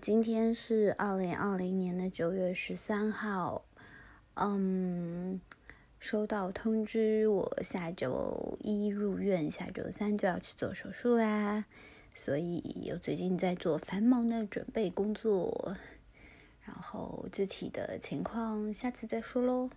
今天是二零二零年的九月十三号嗯收到通知我下周一入院下周三就要去做手术啦所以我最近在做繁忙的准备工作然后具体的情况下次再说喽